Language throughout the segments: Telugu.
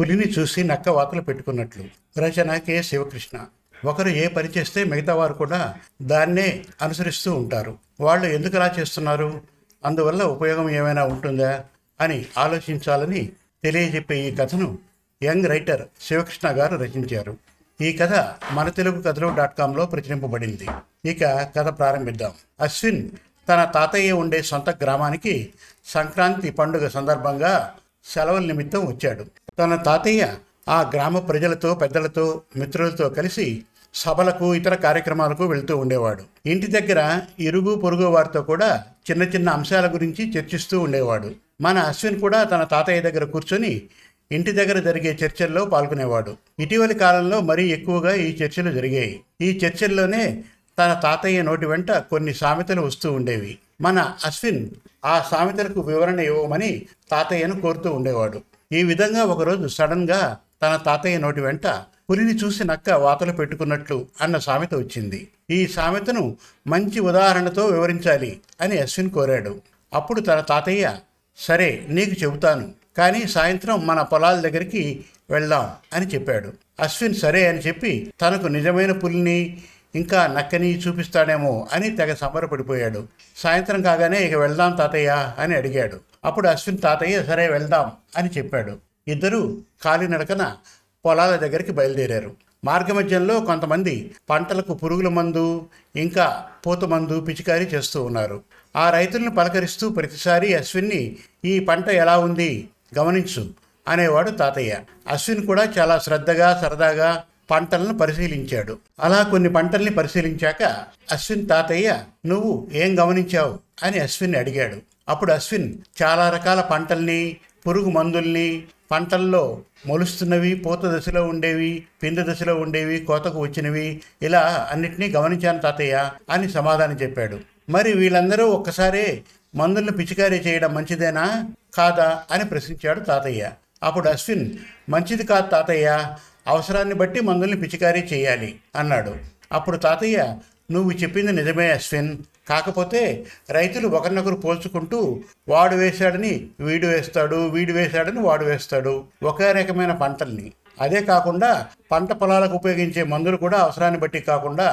పులిని చూసి నక్క వాతలు పెట్టుకున్నట్లు. రచన కె. శివకృష్ణ. ఒకరు ఏ పని చేస్తే మిగతా వారు కూడా దాన్నే అనుసరిస్తూ ఉంటారు. వాళ్ళు ఎందుకు అలా చేస్తున్నారు? అందువల్ల ఉపయోగం ఏమైనా ఉంటుందా? అని ఆలోచించాలని తెలియజెప్పే ఈ కథను యంగ్ రైటర్ శివకృష్ణ గారు రచించారు. ఈ కథ మన తెలుగు కథలు డాట్ కామ్లో ప్రచురింపబడింది. ఇక కథ ప్రారంభిద్దాం. అశ్విన్ తన తాతయ్య ఉండే సొంత గ్రామానికి సంక్రాంతి పండుగ సందర్భంగా సెలవుల నిమిత్తం వచ్చాడు. తన తాతయ్య ఆ గ్రామ ప్రజలతో పెద్దలతో మిత్రులతో కలిసి సభలకు ఇతర కార్యక్రమాలకు వెళ్తూ ఉండేవాడు. ఇంటి దగ్గర ఇరుగు పొరుగు వారితో కూడా చిన్న చిన్న అంశాల గురించి చర్చిస్తూ ఉండేవాడు. మన అశ్విన్ కూడా తన తాతయ్య దగ్గర కూర్చొని ఇంటి దగ్గర జరిగే చర్చల్లో పాల్గొనేవాడు. ఇటీవలి కాలంలో మరీ ఎక్కువగా ఈ చర్చలు జరిగాయి. ఈ చర్చల్లోనే తన తాతయ్య నోటి వెంట కొన్ని సామెతలు వస్తూ ఉండేవి. మన అశ్విన్ ఆ సామెతలకు వివరణ ఇవ్వమని తాతయ్యను కోరుతూ ఉండేవాడు. ఈ విధంగా ఒకరోజు సడన్గా తన తాతయ్య నోటి వెంట పులిని చూసి నక్క వాతలు పెట్టుకున్నట్లు అన్న సామెత వచ్చింది. ఈ సామెతను మంచి ఉదాహరణతో వివరించాలి అని అశ్విన్ కోరాడు. అప్పుడు తన తాతయ్య సరే నీకు చెబుతాను. కానీ సాయంత్రం మన పొలాల దగ్గరికి వెళ్దాం అని చెప్పాడు. అశ్విన్ సరే అని చెప్పి తనకు నిజమైన పులిని ఇంకా నక్కని చూపిస్తాడేమో అని తెగ సంబరపడిపోయాడు. సాయంత్రం కాగానే ఇక వెళ్దాం తాతయ్య అని అడిగాడు. అప్పుడు అశ్విన్ తాతయ్య సరే వెళ్దాం అని చెప్పాడు. ఇద్దరూ కాలినడకన పొలాల దగ్గరికి బయలుదేరారు. మార్గమధ్యంలో కొంతమంది పంటలకు పురుగుల మందు ఇంకా పూత మందు పిచికారీ చేస్తూ ఉన్నారు. ఆ రైతులను పలకరిస్తూ ప్రతిసారి అశ్విన్ని ఈ పంట ఎలా ఉంది? గమనించు అనేవాడు తాతయ్య. అశ్విన్ కూడా చాలా శ్రద్ధగా సరదాగా పంటలను పరిశీలించాడు. అలా కొన్ని పంటల్ని పరిశీలించాక అశ్విన్ తాతయ్య నువ్వు ఏం గమనించావు? అని అశ్విన్ అడిగాడు. అప్పుడు అశ్విన్ చాలా రకాల పంటల్ని పురుగు మందుల్ని పంటల్లో మొలుస్తున్నవి పూత దశలో ఉండేవి పింద దశలో ఉండేవి కోతకు వచ్చినవి ఇలా అన్నిటినీ గమనించాను తాతయ్య అని సమాధానం చెప్పాడు. మరి వీళ్ళందరూ ఒక్కసారే మందులను పిచికారీ చేయడం మంచిదేనా? కాదా? అని ప్రశ్నించాడు తాతయ్య. అప్పుడు అశ్విన్ మంచిది కాదు తాతయ్య. అవసరాన్ని బట్టి మందుల్ని పిచికారీ చేయాలి అన్నాడు. అప్పుడు తాతయ్య నువ్వు చెప్పింది నిజమే అశ్విన్. కాకపోతే రైతులు ఒకరినొకరు పోల్చుకుంటూ వాడు వేశాడని వీడు వేస్తాడు వీడు వేశాడని వాడు వేస్తాడు ఒకే రకమైన పంటల్ని. అదే కాకుండా పంట పొలాలకు ఉపయోగించే మందులు కూడా అవసరాన్ని బట్టి కాకుండా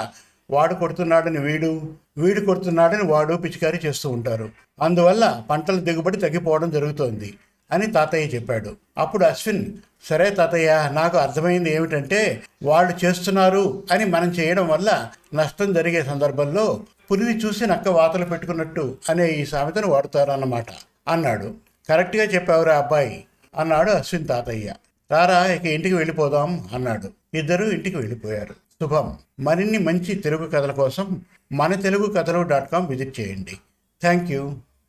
వాడు కొడుతున్నాడని వీడు వీడు కొడుతున్నాడని వాడు పిచికారీ చేస్తూ ఉంటారు. అందువల్ల పంటల దిగుబడి తగ్గిపోవడం జరుగుతోంది. అని తాతయ్య చెప్పాడు. అప్పుడు అశ్విన్ సరే తాతయ్య నాకు అర్థమైంది ఏమిటంటే వాళ్ళు చేస్తున్నారు అని మనం చేయడం వల్ల నష్టం జరిగే సందర్భంలో పులిని చూసి నక్క వాతలు పెట్టుకున్నట్టు అనే ఈ సామెతను వాడుతారన్నమాట అన్నాడు. కరెక్ట్గా చెప్పావురా అబ్బాయి అన్నాడు అశ్విన్ తాతయ్య. రారా ఇక ఇంటికి వెళ్ళిపోదాం అన్నాడు. ఇద్దరూ ఇంటికి వెళ్ళిపోయారు. శుభం మరిన్ని మంచి తెలుగు కథల కోసం మన Telugu Kathalu dot com visit చేయండి. Thank you.